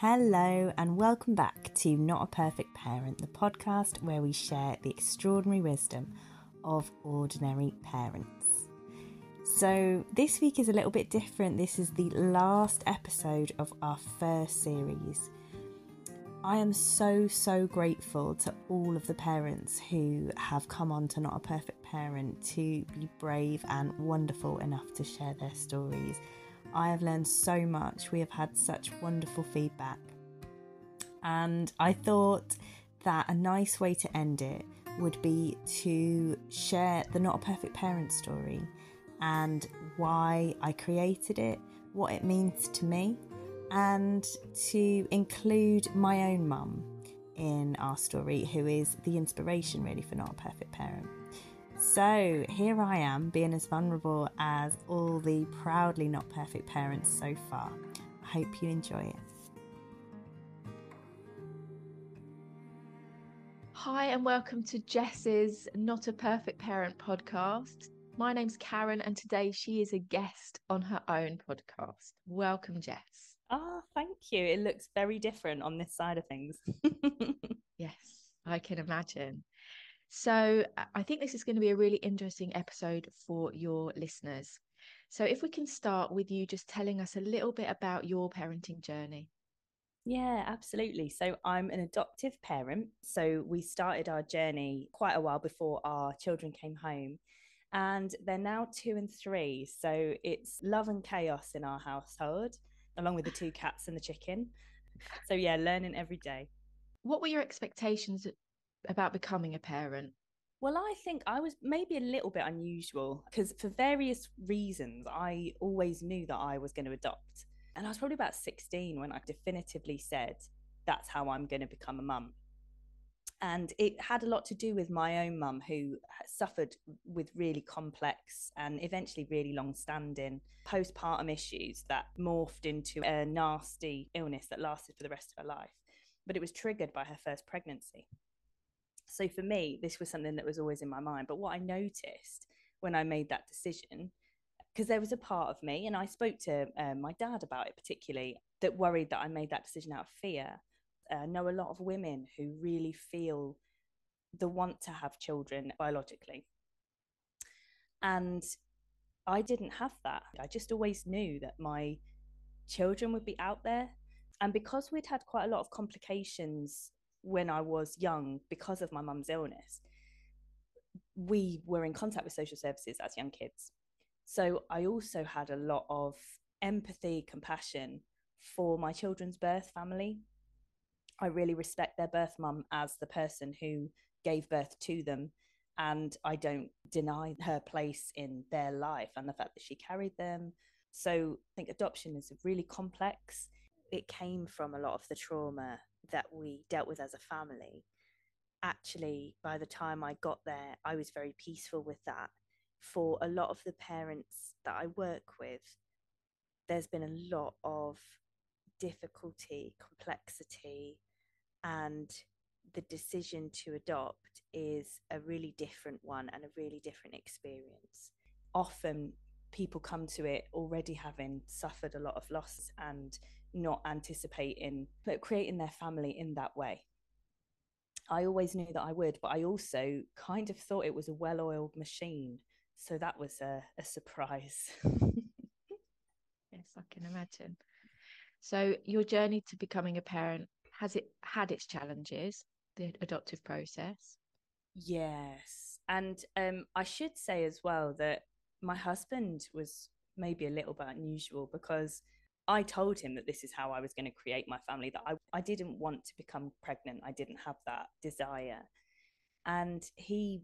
Hello, and welcome back to Not a Perfect Parent, the podcast where we share the extraordinary wisdom of ordinary parents. So, this week is a little bit different. This is the last episode of our first series. I am so, so grateful to all of the parents who have come on to Not a Perfect Parent to be brave and wonderful enough to share their stories I have learned so much. We have had such wonderful feedback. And I thought that a nice way to end it would be to share the Not a Perfect Parent story and why I created it, what it means to me, and to include my own mum in our story, who is the inspiration really for Not a Perfect Parent. So here I am, being as vulnerable as all the proudly not perfect parents so far. I hope you enjoy it. Hi, and welcome to Jess's Not a Perfect Parent podcast. My name's Karen, and today she is a guest on her own podcast. Welcome, Jess. Ah, oh, thank you. It looks very different on this side of things. yes, I can imagine. So I think this is going to be a really interesting episode for your listeners. So if we can start with you just telling us a little bit about your parenting journey. Yeah, absolutely. So I'm an adoptive parent. So we started our journey quite a while before our children came home. And they're now two and three. So it's love and chaos in our household, along with the two cats and the chicken. So yeah, learning every day. What were your expectations about becoming a parent? Well, I think I was maybe a little bit unusual because for various reasons, I always knew that I was going to adopt. And I was probably about 16 when I definitively said, that's how I'm going to become a mum. And it had a lot to do with my own mum, who suffered with really complex and eventually really long standing postpartum issues that morphed into a nasty illness that lasted for the rest of her life. But it was triggered by her first pregnancy. So for me, this was something that was always in my mind. But what I noticed when I made that decision, because there was a part of me, and I spoke to um, my dad about it particularly, that worried that I made that decision out of fear. Uh, I know a lot of women who really feel the want to have children biologically. And I didn't have that. I just always knew that my children would be out there. And because we'd had quite a lot of complications when I was young because of my mum's illness, we were in contact with social services as young kids. So I also had a lot of empathy, compassion for my children's birth family. I really respect their birth mum as the person who gave birth to them. And I don't deny her place in their life and the fact that she carried them. So I think adoption is really complex. It came from a lot of the trauma that we dealt with as a family, actually, by the time I got there, I was very peaceful with that. For a lot of the parents that I work with, there's been a lot of difficulty, complexity, and the decision to adopt is a really different one and a really different experience. Often people come to it already having suffered a lot of loss and not anticipating but creating their family in that way. I always knew that i would but i also kind of thought it was a well-oiled machine so that was a, a surprise. Yes i can imagine. So your journey to becoming a parent has it had its challenges the adoptive process? Yes and um, i should say as well that my husband was maybe a little bit unusual because I told him that this is how I was going to create my family, that I, I didn't want to become pregnant. I didn't have that desire. And he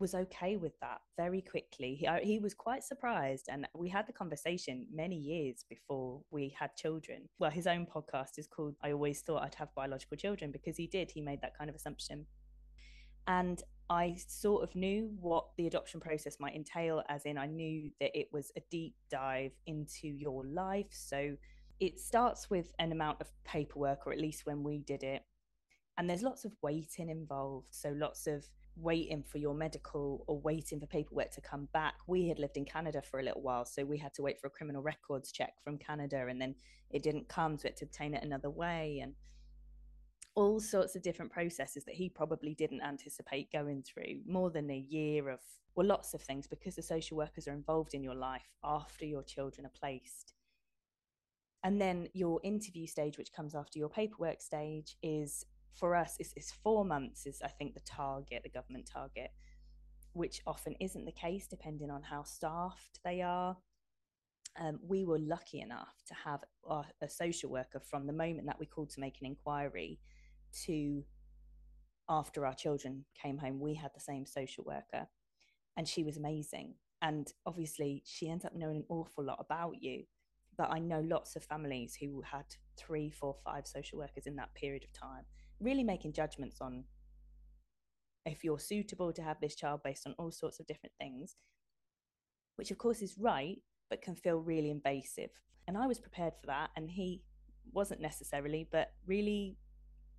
was okay with that very quickly. He, he was quite surprised. And we had the conversation many years before we had children. Well, his own podcast is called I Always Thought I'd Have Biological Children because he did. He made that kind of assumption. And I sort of knew what the adoption process might entail, as in, I knew that it was a deep dive into your life. So it starts with an amount of paperwork, or at least when we did it. And there's lots of waiting involved. So lots of waiting for your medical or waiting for paperwork to come back. We had lived in Canada for a little while, so we had to wait for a criminal records check from Canada, and then it didn't come, so we had to obtain it another way, and all sorts of different processes that he probably didn't anticipate going through. More than a year of, well, lots of things because the social workers are involved in your life after your children are placed. And then your interview stage, which comes after your paperwork stage, is for us is four months is I think the target, the government target, which often isn't the case depending on how staffed they are. Um, we were lucky enough to have a, a social worker from the moment that we called to make an inquiry to after our children came home. We had the same social worker, and she was amazing. And obviously, she ends up knowing an awful lot about you. But I know lots of families who had three, four, five social workers in that period of time really making judgments on if you're suitable to have this child based on all sorts of different things, which of course is right, but can feel really invasive. And I was prepared for that, and he wasn't necessarily, but really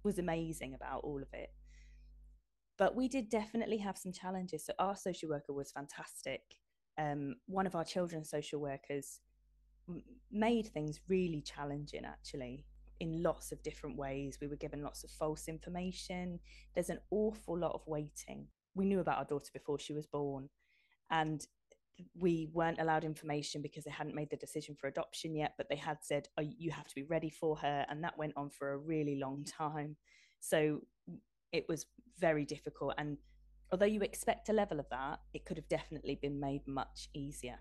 was amazing about all of it. But we did definitely have some challenges. So our social worker was fantastic. Um, one of our children's social workers made things really challenging, actually in lots of different ways. We were given lots of false information. There's an awful lot of waiting. We knew about our daughter before she was born, and we weren't allowed information because they hadn't made the decision for adoption yet, but they had said, oh, You have to be ready for her. And that went on for a really long time. So it was very difficult. And although you expect a level of that, it could have definitely been made much easier.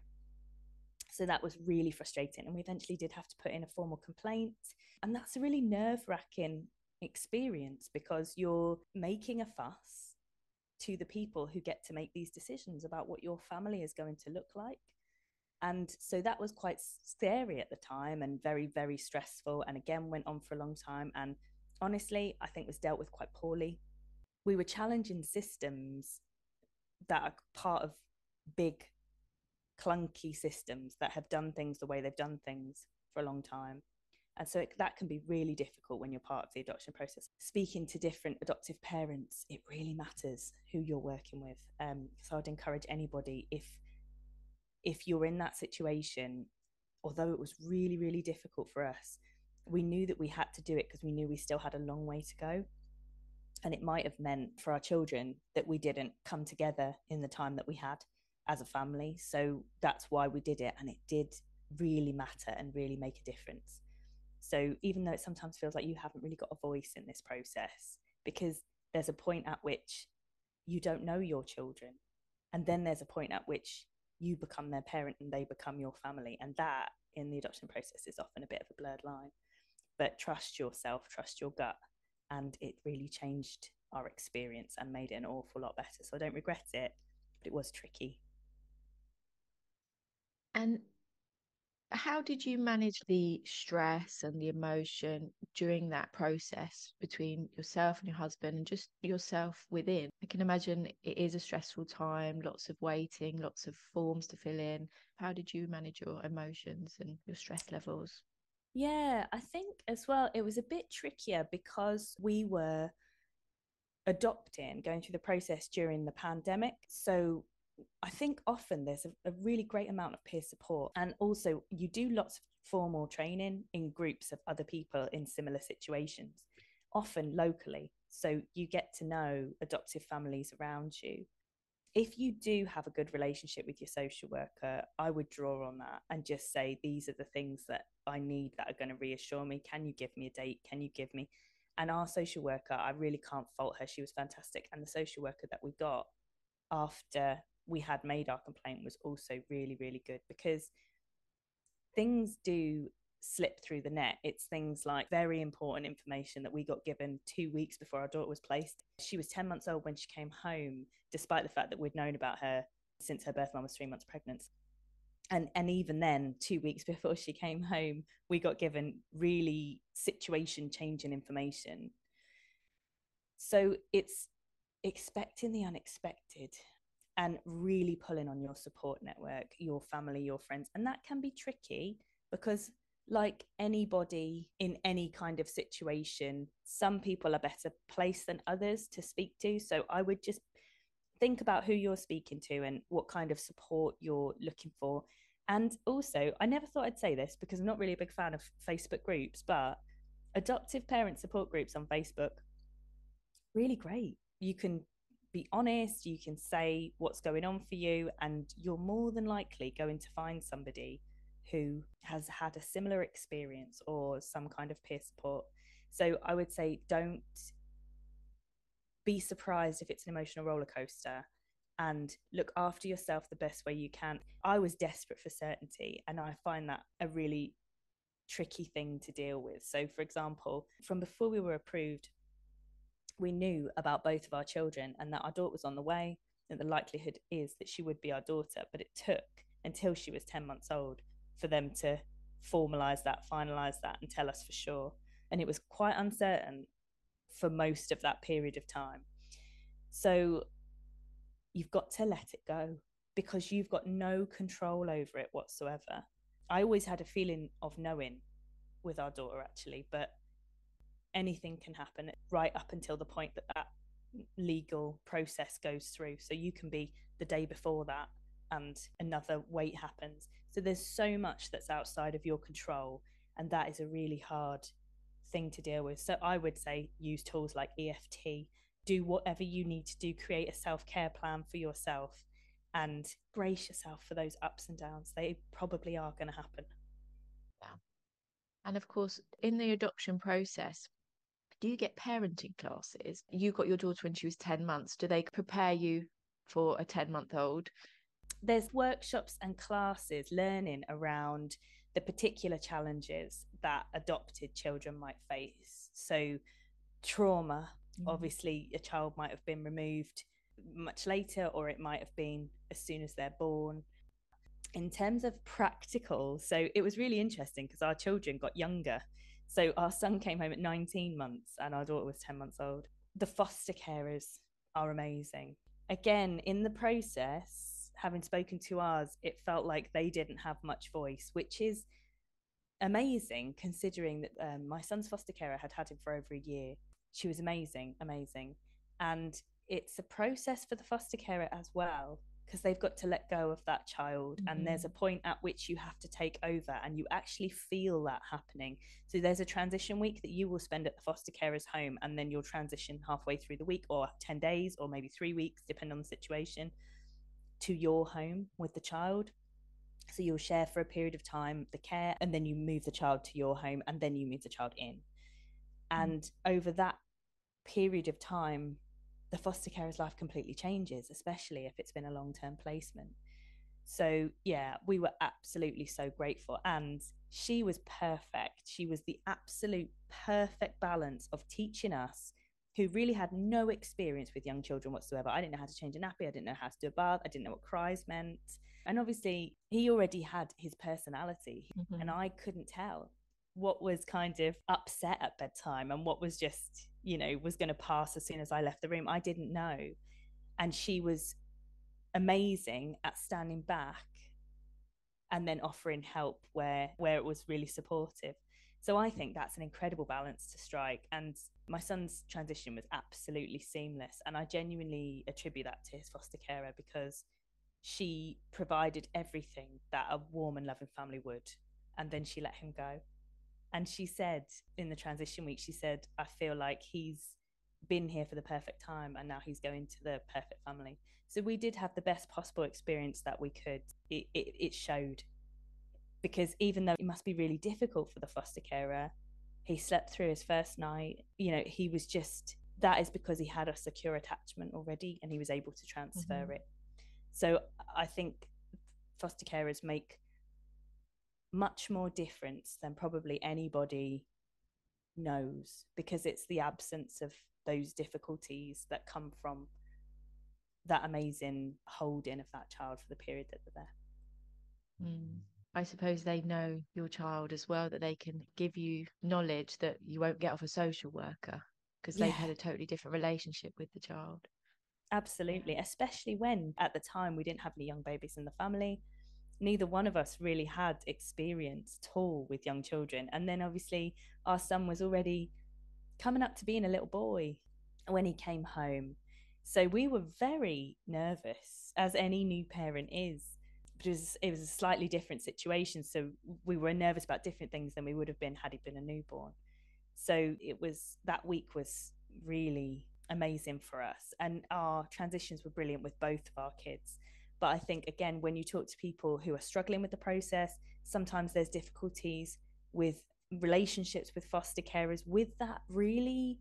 So that was really frustrating. And we eventually did have to put in a formal complaint. And that's a really nerve wracking experience because you're making a fuss to the people who get to make these decisions about what your family is going to look like. And so that was quite scary at the time and very, very stressful. And again, went on for a long time. And honestly, I think was dealt with quite poorly. We were challenging systems that are part of big clunky systems that have done things the way they've done things for a long time. And so it, that can be really difficult when you're part of the adoption process. Speaking to different adoptive parents, it really matters who you're working with. Um, so I'd encourage anybody if if you're in that situation, although it was really really difficult for us, we knew that we had to do it because we knew we still had a long way to go. And it might have meant for our children that we didn't come together in the time that we had as a family. So that's why we did it. And it did really matter and really make a difference. So even though it sometimes feels like you haven't really got a voice in this process, because there's a point at which you don't know your children. And then there's a point at which you become their parent and they become your family. And that in the adoption process is often a bit of a blurred line. But trust yourself, trust your gut. And it really changed our experience and made it an awful lot better. So I don't regret it, but it was tricky. And how did you manage the stress and the emotion during that process between yourself and your husband and just yourself within? I can imagine it is a stressful time, lots of waiting, lots of forms to fill in. How did you manage your emotions and your stress levels? Yeah, I think as well, it was a bit trickier because we were adopting, going through the process during the pandemic. So I think often there's a, a, really great amount of peer support. And also, you do lots of formal training in groups of other people in similar situations, often locally. So you get to know adoptive families around you. If you do have a good relationship with your social worker, I would draw on that and just say, these are the things that I need that are going to reassure me. Can you give me a date? Can you give me? And our social worker, I really can't fault her. She was fantastic. And the social worker that we got after we had made our complaint was also really, really good because things do slip through the net. It's things like very important information that we got given two weeks before our daughter was placed. She was 10 months old when she came home, despite the fact that we'd known about her since her birth mom was three months pregnant. And, and even then, two weeks before she came home, we got given really situation changing information. So it's expecting the unexpected and really pulling on your support network, your family, your friends. And that can be tricky because, like anybody in any kind of situation, some people are better placed than others to speak to. So I would just think about who you're speaking to and what kind of support you're looking for. And also, I never thought I'd say this because I'm not really a big fan of Facebook groups, but adoptive parent support groups on Facebook, really great. You can be honest, you can say what's going on for you, and you're more than likely going to find somebody who has had a similar experience or some kind of peer support. So I would say don't be surprised if it's an emotional roller coaster and look after yourself the best way you can. I was desperate for certainty, and I find that a really tricky thing to deal with. So, for example, from before we were approved, we knew about both of our children and that our daughter was on the way, and the likelihood is that she would be our daughter. But it took until she was 10 months old for them to formalize that, finalize that, and tell us for sure. And it was quite uncertain for most of that period of time. So you've got to let it go because you've got no control over it whatsoever. I always had a feeling of knowing with our daughter, actually, but anything can happen right up until the point that that legal process goes through. So you can be the day before that and another wait happens. So there's so much that's outside of your control. And that is a really hard thing to deal with. So I would say use tools like EFT, do whatever you need to do, create a self care plan for yourself and brace yourself for those ups and downs. They probably are going to happen. Yeah. And of course, in the adoption process, do you get parenting classes? You got your daughter when she was 10 months. Do they prepare you for a 10 month old? There's workshops and classes learning around the particular challenges that adopted children might face. So, trauma, mm. obviously, a child might have been removed much later, or it might have been as soon as they're born. In terms of practical, so it was really interesting because our children got younger. So, our son came home at 19 months and our daughter was 10 months old. The foster carers are amazing. Again, in the process, having spoken to ours, it felt like they didn't have much voice, which is amazing considering that um, my son's foster carer had had him for over a year. She was amazing, amazing. And it's a process for the foster carer as well because they've got to let go of that child mm-hmm. and there's a point at which you have to take over and you actually feel that happening so there's a transition week that you will spend at the foster carer's home and then you'll transition halfway through the week or 10 days or maybe 3 weeks depending on the situation to your home with the child so you'll share for a period of time the care, and then you move the child to your home, and then you move the child in. Mm. And over that period of time, the foster carer's life completely changes, especially if it's been a long term placement. So, yeah, we were absolutely so grateful. And she was perfect. She was the absolute perfect balance of teaching us who really had no experience with young children whatsoever. I didn't know how to change a nappy. I didn't know how to do a bath. I didn't know what cries meant. And obviously, he already had his personality, mm-hmm. and I couldn't tell what was kind of upset at bedtime and what was just, you know, was going to pass as soon as I left the room. I didn't know. And she was amazing at standing back and then offering help where where it was really supportive. So I think that's an incredible balance to strike. And my son's transition was absolutely seamless. And I genuinely attribute that to his foster carer because she provided everything that a warm and loving family would. And then she let him go. And she said in the transition week, she said, I feel like he's been here for the perfect time and now he's going to the perfect family. So we did have the best possible experience that we could. It, it, it showed because even though it must be really difficult for the foster carer, he slept through his first night. You know, he was just that is because he had a secure attachment already and he was able to transfer mm-hmm. it. So I think foster carers make much more difference than probably anybody knows because it's the absence of those difficulties that come from that amazing holding of that child for the period that they're there. Mm. I suppose they know your child as well, that they can give you knowledge that you won't get off a social worker because they've had a totally different relationship with the child. Absolutely, especially when at the time we didn't have any young babies in the family. Neither one of us really had experience at all with young children. And then obviously, our son was already coming up to being a little boy when he came home. So we were very nervous, as any new parent is. But it was, it was a slightly different situation. So we were nervous about different things than we would have been had he been a newborn. So it was that week was really amazing for us. And our transitions were brilliant with both of our kids. But I think, again, when you talk to people who are struggling with the process, sometimes there's difficulties with relationships with foster carers, with that really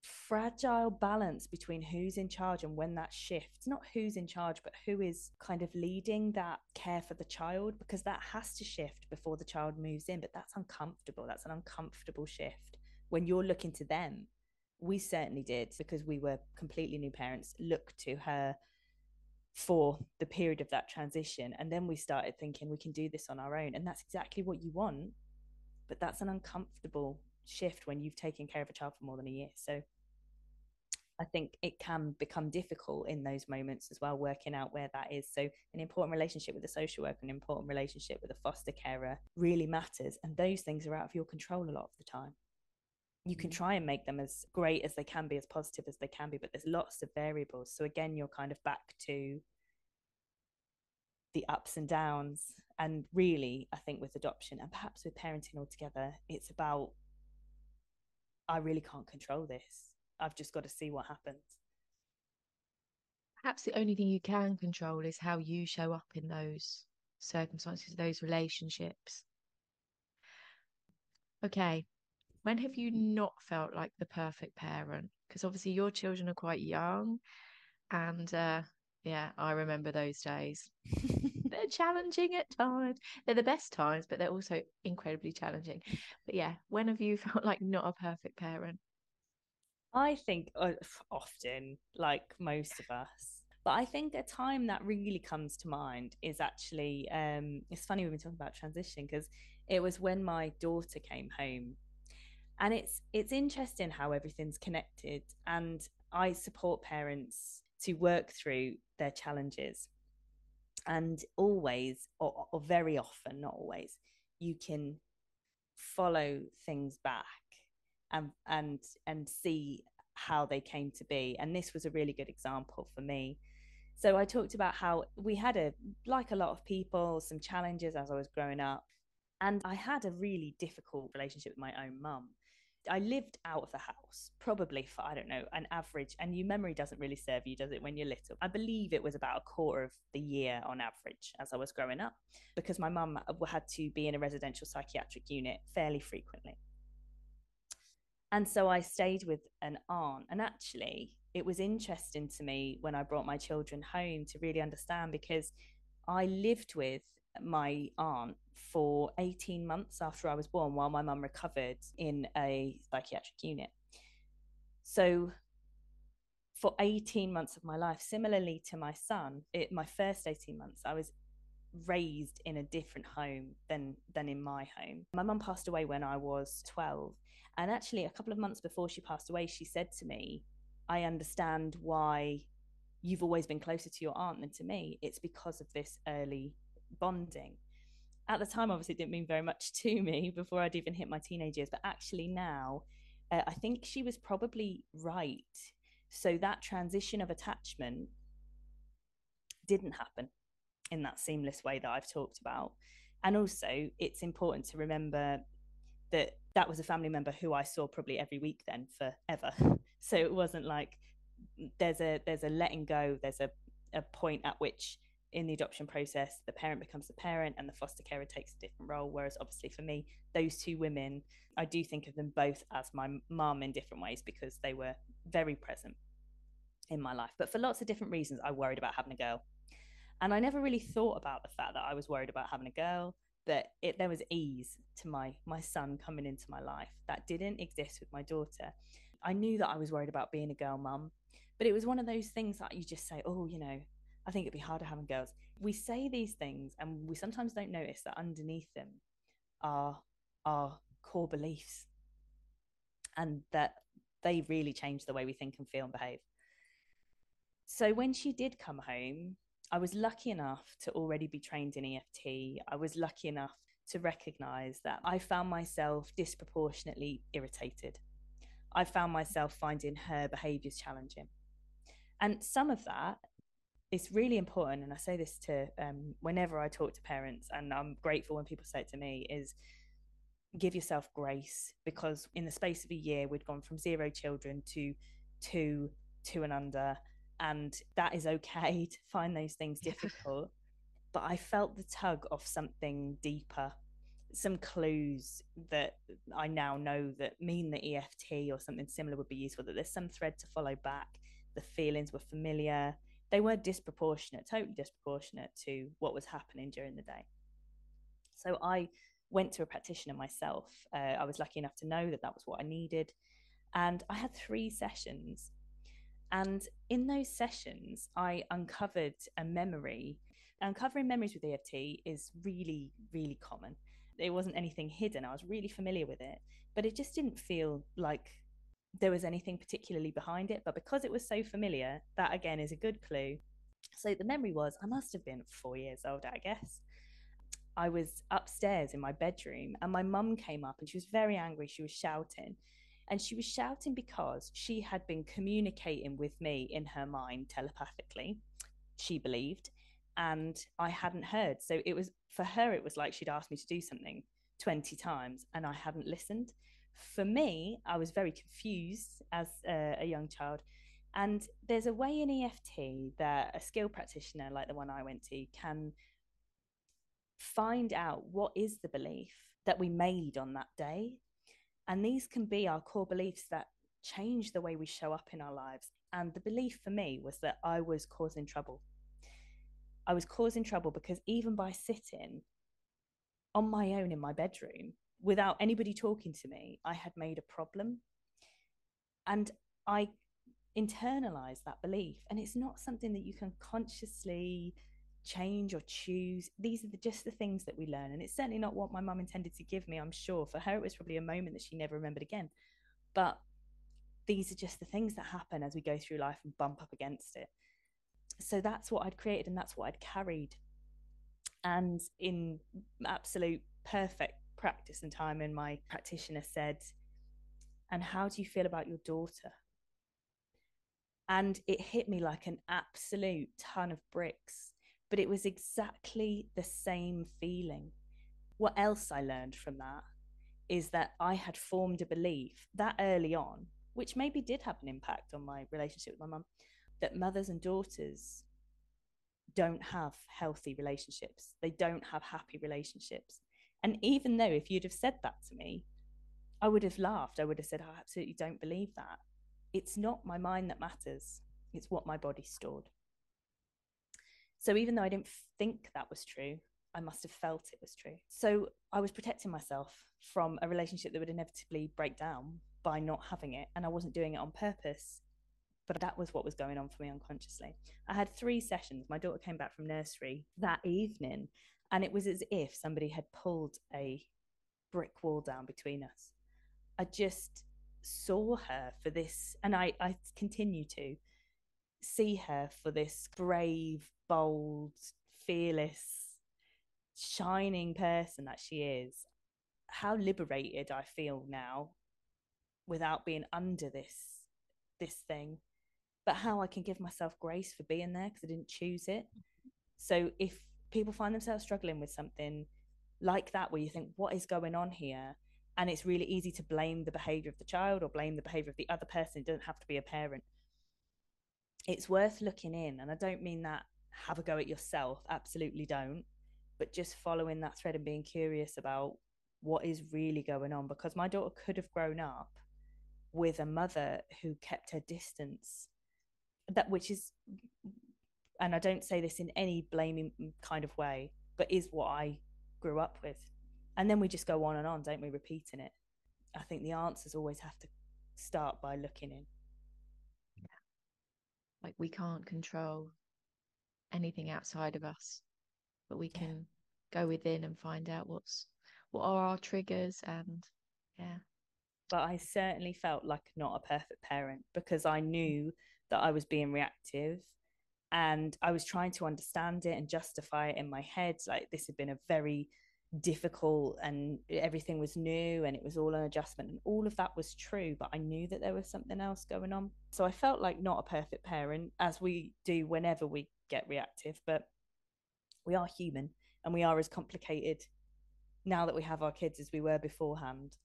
fragile balance between who's in charge and when that shifts not who's in charge but who is kind of leading that care for the child because that has to shift before the child moves in. But that's uncomfortable. That's an uncomfortable shift when you're looking to them. We certainly did because we were completely new parents look to her for the period of that transition and then we started thinking we can do this on our own and that's exactly what you want but that's an uncomfortable shift when you've taken care of a child for more than a year so I think it can become difficult in those moments as well, working out where that is. So, an important relationship with a social worker, an important relationship with a foster carer really matters. And those things are out of your control a lot of the time you can try and make them as great as they can be as positive as they can be but there's lots of variables. So again you're kind of back to the ups and downs. And really i think with adoption and perhaps with parenting altogether it's about i really can't control this. I've just got to see what happens. Perhaps the only thing you can control is how you show up in those circumstances those relationships. Okay when have you not felt like the perfect parent? Because obviously your children are quite young, and uh, yeah, I remember those days. they're challenging at times. They're the best times, but they're also incredibly challenging. But yeah, when have you felt like not a perfect parent? I think uh, often, like most of us. But I think a time that really comes to mind is actually, um, it's funny we've been talking about transition because it was when my daughter came home and it's it's interesting how everything's connected and i support parents to work through their challenges. And always or, or very often not always you can follow things back and and and see how they came to be. And this was a really good example for me. So i talked about how we had a like a lot of people some challenges as i was growing up. And i had a really difficult relationship with my own mum I lived out of the house probably for, I don't know, an average, and your memory doesn't really serve you, does it, when you're little? I believe it was about a quarter of the year on average as I was growing up because my mum uh, had to be in a residential psychiatric unit fairly frequently. And so I stayed with an aunt. And actually, it was interesting to me when I brought my children home to really understand because I lived with my aunt for 18 months after I was born while my mum recovered in a psychiatric unit. So for 18 months of my life, similarly to my son, it, my first 18 months, I was raised in a different home than than in my home. My mum passed away when I was 12, and actually a couple of months before she passed away, she said to me, "I understand why you've always been closer to your aunt than to me. It's because of this early bonding." at the time obviously it didn't mean very much to me before I'd even hit my teenage years, but actually now uh, I think she was probably right. So that transition of attachment didn't happen in that seamless way that I've talked about. And also, it's important to remember that that was a family member who I saw probably every week then forever. So it wasn't like there's a there's a letting go, there's a, a point at which in the adoption process, the parent becomes the parent and the foster carer takes a different role. Whereas, obviously, for me, those two women, I do think of them both as my mum in different ways because they were very present in my life. But for lots of different reasons, I worried about having a girl. And I never really thought about the fact that I was worried about having a girl, but it, there was ease to my, my son coming into my life that didn't exist with my daughter. I knew that I was worried about being a girl mum, but it was one of those things that you just say, oh, you know, I think it'd be harder having girls. We say these things and we sometimes don't notice that underneath them are our core beliefs and that they really change the way we think and feel and behave. So when she did come home, I was lucky enough to already be trained in EFT. I was lucky enough to recognize that I found myself disproportionately irritated. I found myself finding her behaviors challenging. And some of that is really important. And I say this to um, whenever I talk to parents, and I'm grateful when people say it to me, is give yourself grace because in the space of a year, we'd gone from zero children to two, two and under. And that is okay to find those things difficult. but I felt the tug of something deeper some clues that I now know that mean that EFT or something similar would be useful, that there's some thread to follow back. The feelings were familiar. They were disproportionate, totally disproportionate to what was happening during the day. So I went to a practitioner myself. Uh, I was lucky enough to know that that was what I needed. And I had three sessions. And in those sessions, I uncovered a memory. Uncovering memories with EFT is really, really common it wasn't anything hidden. I was really familiar with it, but it just didn't feel like there was anything particularly behind it. But because it was so familiar, that again is a good clue. So the memory was I must have been four years old, I guess. I was upstairs in my bedroom and my mum came up and she was very angry. She was shouting. And she was shouting because she had been communicating with me in her mind telepathically, she believed and I hadn't heard. So it was for her, it was like she'd asked me to do something 20 times and I hadn't listened. For me, I was very confused as a, a young child. And there's a way in EFT that a skill practitioner like the one I went to can find out what is the belief that we made on that day. And these can be our core beliefs that change the way we show up in our lives. And the belief for me was that I was causing trouble I was causing trouble because even by sitting on my own in my bedroom without anybody talking to me, I had made a problem. And I internalized that belief. And it's not something that you can consciously change or choose. These are the, just the things that we learn. And it's certainly not what my mum intended to give me, I'm sure. For her, it was probably a moment that she never remembered again. But these are just the things that happen as we go through life and bump up against it so that's what I'd created and that's what I'd carried. And in absolute perfect practice and time, and my practitioner said, And how do you feel about your daughter? And it hit me like an absolute ton of bricks, but it was exactly the same feeling. What else I learned from that is that I had formed a belief that early on, which maybe did have an impact on my relationship with my mum, that mothers and daughters don't have healthy relationships. They don't have happy relationships. And even though if you'd have said that to me, I would have laughed. I would have said, I absolutely don't believe that. It's not my mind that matters, it's what my body stored. So even though I didn't think that was true, I must have felt it was true. So I was protecting myself from a relationship that would inevitably break down by not having it. And I wasn't doing it on purpose but that was what was going on for me unconsciously. I had three sessions. My daughter came back from nursery that evening, and it was as if somebody had pulled a brick wall down between us. I just saw her for this, and I, I continue to see her for this brave, bold, fearless, shining person that she is. How liberated I feel now without being under this this thing but how I can give myself grace for being there because I didn't choose it. So if people find themselves struggling with something like that, where you think, what is going on here? And it's really easy to blame the behavior of the child or blame the behavior of the other person. It doesn't have to be a parent. It's worth looking in. And I don't mean that have a go at yourself, absolutely don't, but just following that thread and being curious about what is really going on. Because my daughter could have grown up with a mother who kept her distance that which is and I don't say this in any blaming mm, kind of way, but is what I grew up with. And then we just go on and on, don't we, repeating it? I think the answers always have to start by looking in. Yeah. Like we can't control anything outside of us, but we can yeah. go within and find out what's what are our triggers and yeah. But I certainly felt like not a perfect parent because I mm. knew that I was being reactive and I was trying to understand it and justify it in my head. Like this had been a very difficult and everything was new and it was all an adjustment and all of that was true but i knew that there was something else going on so i felt like not a perfect parent as we do whenever we get reactive but we are human and we are as complicated now that we have our kids as we were beforehand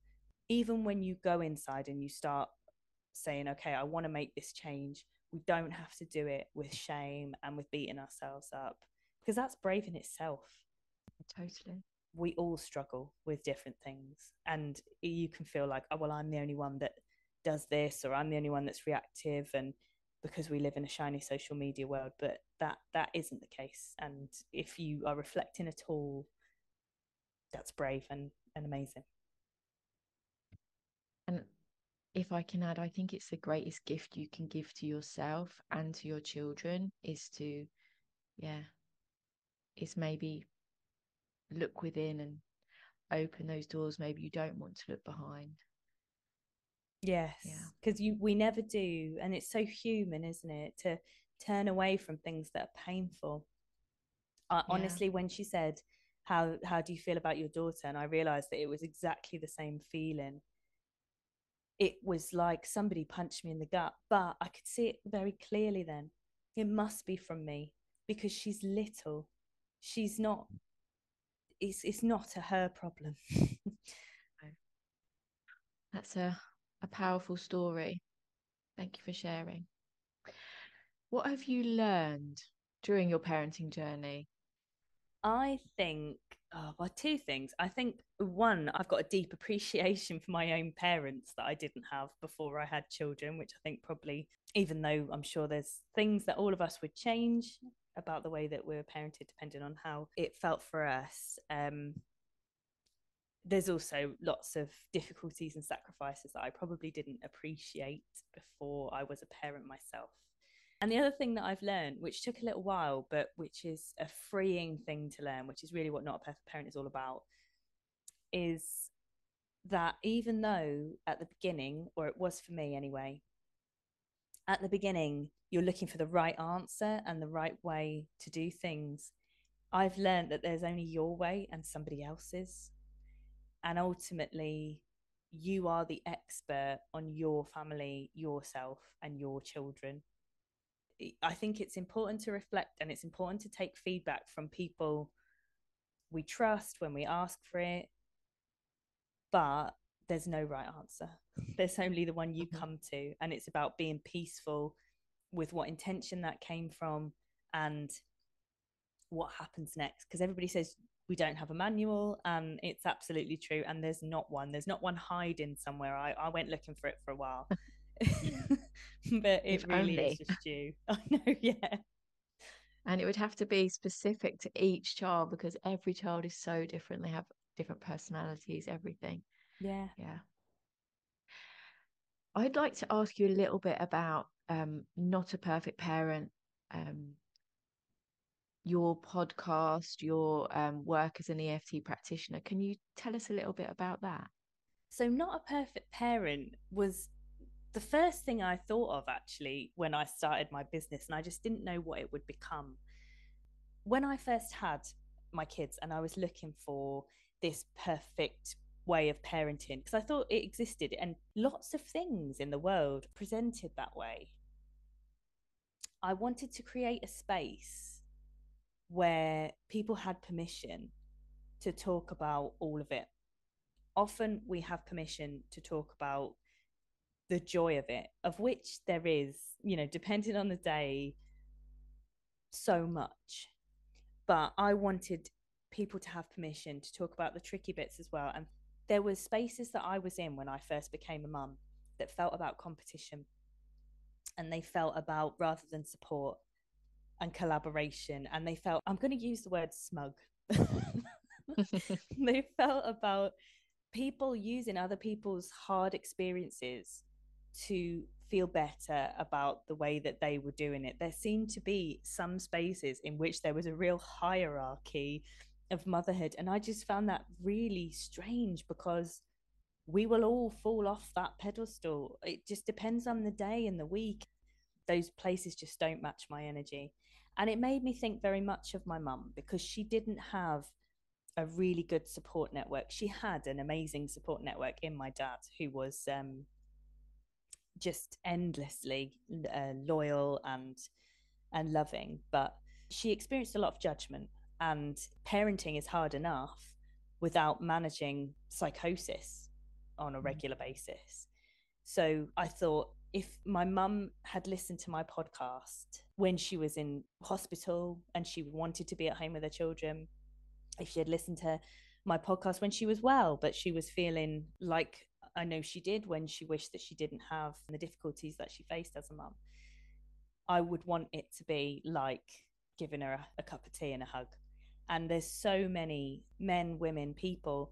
even when you go inside and you start saying okay i want to make this change we don't have to do it with shame and with beating ourselves up because that's brave in itself. Totally. We all struggle with different things and you can feel like oh well i'm the only one that does this or i'm the only one that's reactive and because we live in a shiny social media world but that that isn't the case and if you are reflecting at all that's brave and, and amazing and if i can add i think it's the greatest gift you can give to yourself and to your children is to yeah is maybe look within and open those doors maybe you don't want to look behind yes because yeah. you we never do and it's so human isn't it to turn away from things that are painful uh, yeah. honestly when she said how how do you feel about your daughter and i realized that it was exactly the same feeling it was like somebody punched me in the gut but i could see it very clearly then it must be from me because she's little she's not it's it's not a her problem. That's a, a powerful story. Thank you for sharing. What have you learned during your parenting journey? I think, oh, well, two things. I think one, I've got a deep appreciation for my own parents that I didn't have before I had children, which I think probably, even though I'm sure there's things that all of us would change, about the way that we are parented, depending on how it felt for us. Um, there's also lots of difficulties and sacrifices that I probably didn't appreciate before I was a parent myself. And the other thing that I've learned, which took a little while, but which is a freeing thing to learn, which is really what Not a Perfect Parent is all about, is that even though at the beginning, or it was for me anyway, at the beginning, you're looking for the right answer and the right way to do things. I've learned that there's only your way and somebody else's. And ultimately, you are the expert on your family, yourself, and your children. I think it's important to reflect and it's important to take feedback from people we trust when we ask for it. But there's no right answer. There's only the one you mm-hmm. come to. And it's about being peaceful with what intention that came from and what happens next. Because everybody says we don't have a manual, and it's absolutely true. And there's not one. There's not one hiding somewhere. I, I went looking for it for a while. but it if really only. is just you. I know, yeah. And it would have to be specific to each child because every child is so different. They have different personalities, everything. Yeah. Yeah. I'd like to ask you a little bit about um, Not a Perfect Parent, um, your podcast, your um, work as an EFT practitioner. Can you tell us a little bit about that? So, Not a Perfect Parent was the first thing I thought of actually when I started my business, and I just didn't know what it would become. When I first had my kids and I was looking for this perfect way of parenting because I thought it existed and lots of things in the world presented that way. I wanted to create a space where people had permission to talk about all of it. Often we have permission to talk about the joy of it, of which there is, you know, depending on the day, so much. But I wanted people to have permission to talk about the tricky bits as well. And there was spaces that I was in when I first became a mum that felt about competition. And they felt about rather than support and collaboration. And they felt I'm going to use the word smug. They felt about people using other people's hard experiences to feel better about the way that they were doing it there seemed to be some spaces in which there was a real hierarchy of motherhood. And I just found that really strange because we will all fall off that pedestal. It just depends on the day and the week. Those places just don't match my energy. And it made me think very much of my mum because she didn't have a really good support network. She had an amazing support network in my dad, who was um, just endlessly uh, loyal and and loving. But she experienced a lot of judgment, and parenting is hard enough without managing psychosis on a mm. regular basis. So I thought if my mum had listened to my podcast when she was in hospital and she wanted to be at home with her children, if she had listened to my podcast when she was well, but she was feeling like I know she did when she wished that she didn't have the difficulties that she faced as a mum, I would want it to be like giving her a, a cup of tea and a hug. And there's so many men, women, people,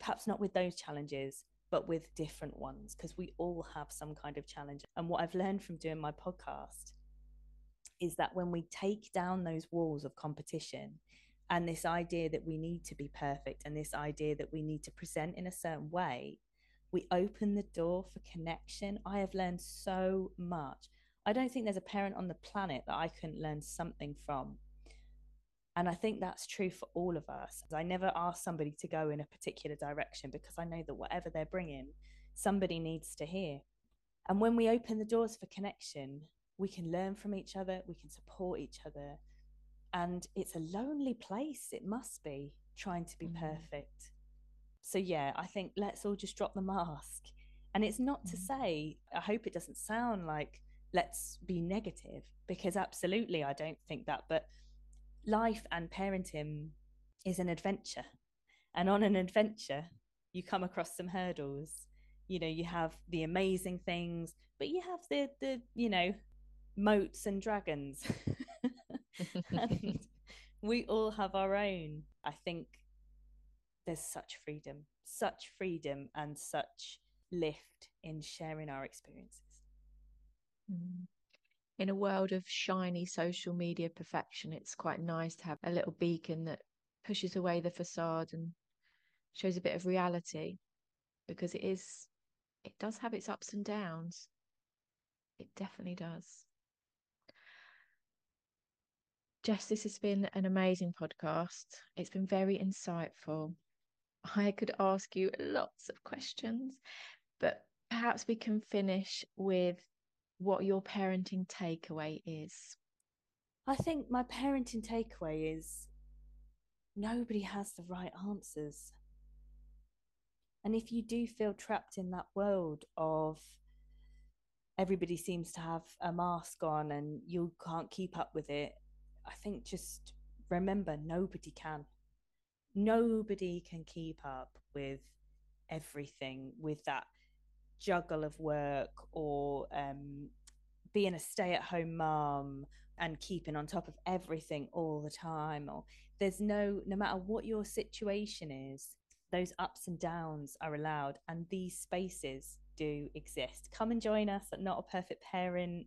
perhaps not with those challenges, but with different ones, because we all have some kind of challenge. And what I've learned from doing my podcast is that when we take down those walls of competition and this idea that we need to be perfect and this idea that we need to present in a certain way, we open the door for connection. I have learned so much. I don't think there's a parent on the planet that I couldn't learn something from. And I think that's true for all of us. I never ask somebody to go in a particular direction because I know that whatever they're bringing, somebody needs to hear. And when we open the doors for connection, we can learn from each other, we can support each other. And it's a lonely place, it must be, trying to be mm. perfect. So, yeah, I think let's all just drop the mask. And it's not mm. to say, I hope it doesn't sound like let's be negative, because absolutely I don't think that. But life and parenting is an adventure. And on an adventure, you come across some hurdles. You know, you have the amazing things, but you have the the, you know, moats and dragons. and we all have our own. I think there's such freedom, such freedom and such lift in sharing our experiences. Mm in a world of shiny social media perfection, it's quite nice to have a little beacon that pushes away the facade and shows a bit of reality because it is, it does have its ups and downs. It definitely does. Jess, this has been an amazing podcast. It's been very insightful. I could ask you lots of questions, but perhaps we can finish with what your parenting takeaway is. I think my parenting takeaway is nobody has the right answers. And if you do feel trapped in that world of everybody seems to have a mask on and you can't keep up with it, I think just remember nobody can. Nobody can keep up with everything, with that juggle of work or um, being a stay at home mom and keeping on top of everything all the time or there's no no matter what your situation is those ups and downs are allowed and these spaces do exist come and join us at not a perfect parent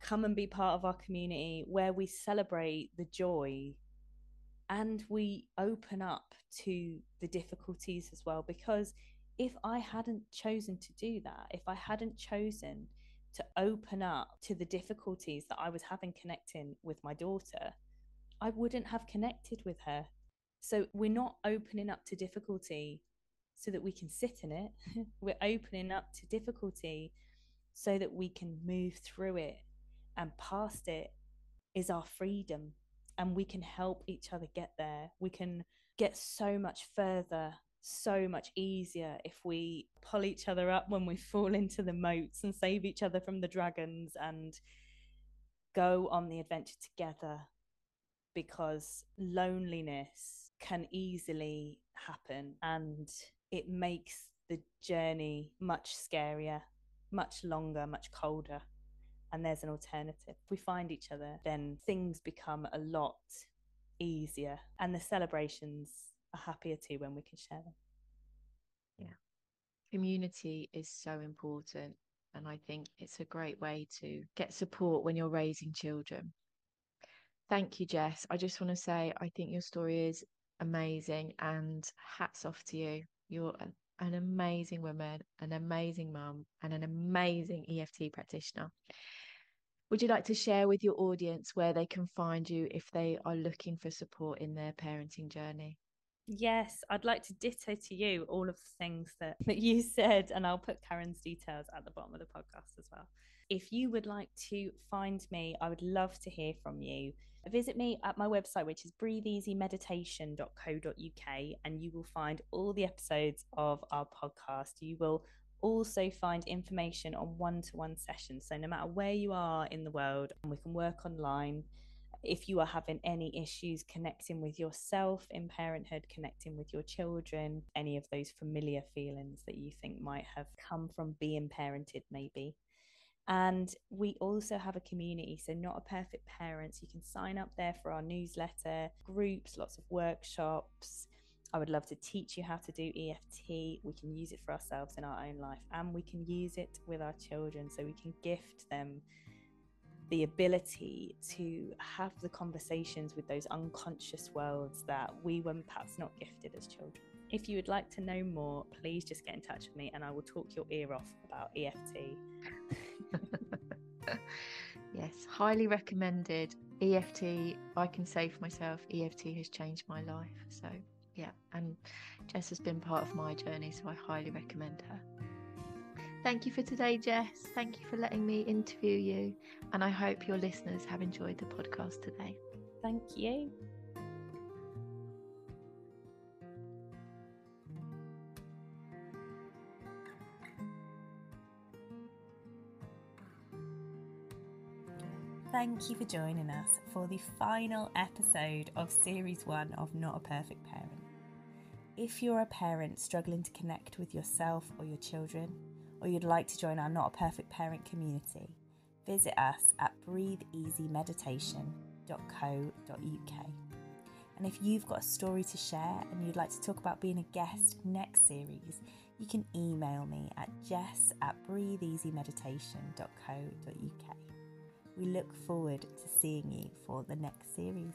come and be part of our community where we celebrate the joy and we open up to the difficulties as well because if I hadn't chosen to do that, if I hadn't chosen to open up to the difficulties that I was having connecting with my daughter, I wouldn't have connected with her. So we're not opening up to difficulty so that we can sit in it. we're opening up to difficulty so that we can move through it and past it is our freedom and we can help each other get there. We can get so much further so much easier if we pull each other up when we fall into the moats and save each other from the dragons and go on the adventure together because loneliness can easily happen and it makes the journey much scarier, much longer, much colder. And there's an alternative. If we find each other, then things become a lot easier and the celebrations are happier too when we can share them. Yeah. Community is so important. And I think it's a great way to get support when you're raising children. Thank you, Jess. I just want to say, I think your story is amazing and hats off to you. You're an, an amazing woman, an amazing mum, and an amazing EFT practitioner. Would you like to share with your audience where they can find you if they are looking for support in their parenting journey? Yes, I'd like to ditto to you all of the things that, that you said, and I'll put Karen's details at the bottom of the podcast as well. If you would like to find me, I would love to hear from you. Visit me at my website, which is breatheeasymeditation.co.uk, and you will find all the episodes of our podcast. You will also find information on one to one sessions. So, no matter where you are in the world, we can work online if you are having any issues connecting with yourself in parenthood, connecting with your children, any of those familiar feelings that you think might have come from being parented, maybe. And we also have a community, so not a perfect parents. You can sign up there for our newsletter, groups, lots of workshops. I would love to teach you how to do EFT. We can use it for ourselves in our own life and we can use it with our children so we can gift them the ability to have the conversations with those unconscious worlds that we were perhaps not gifted as children. If you would like to know more, please just get in touch with me and I will talk your ear off about EFT. yes, highly recommended. EFT, I can say for myself, EFT has changed my life. So, yeah, and Jess has been part of my journey, so I highly recommend her. Thank you for today, Jess. Thank you for letting me interview you. And I hope your listeners have enjoyed the podcast today. Thank you. Thank you for joining us for the final episode of Series 1 of Not a Perfect Parent. If you're a parent struggling to connect with yourself or your children, or you'd like to join our Not a Perfect Parent community, visit us at breatheeasymeditation.co.uk. And if you've got a story to share and you'd like to talk about being a guest next series, you can email me at jess at breatheeasymeditation.co.uk. We look forward to seeing you for the next series.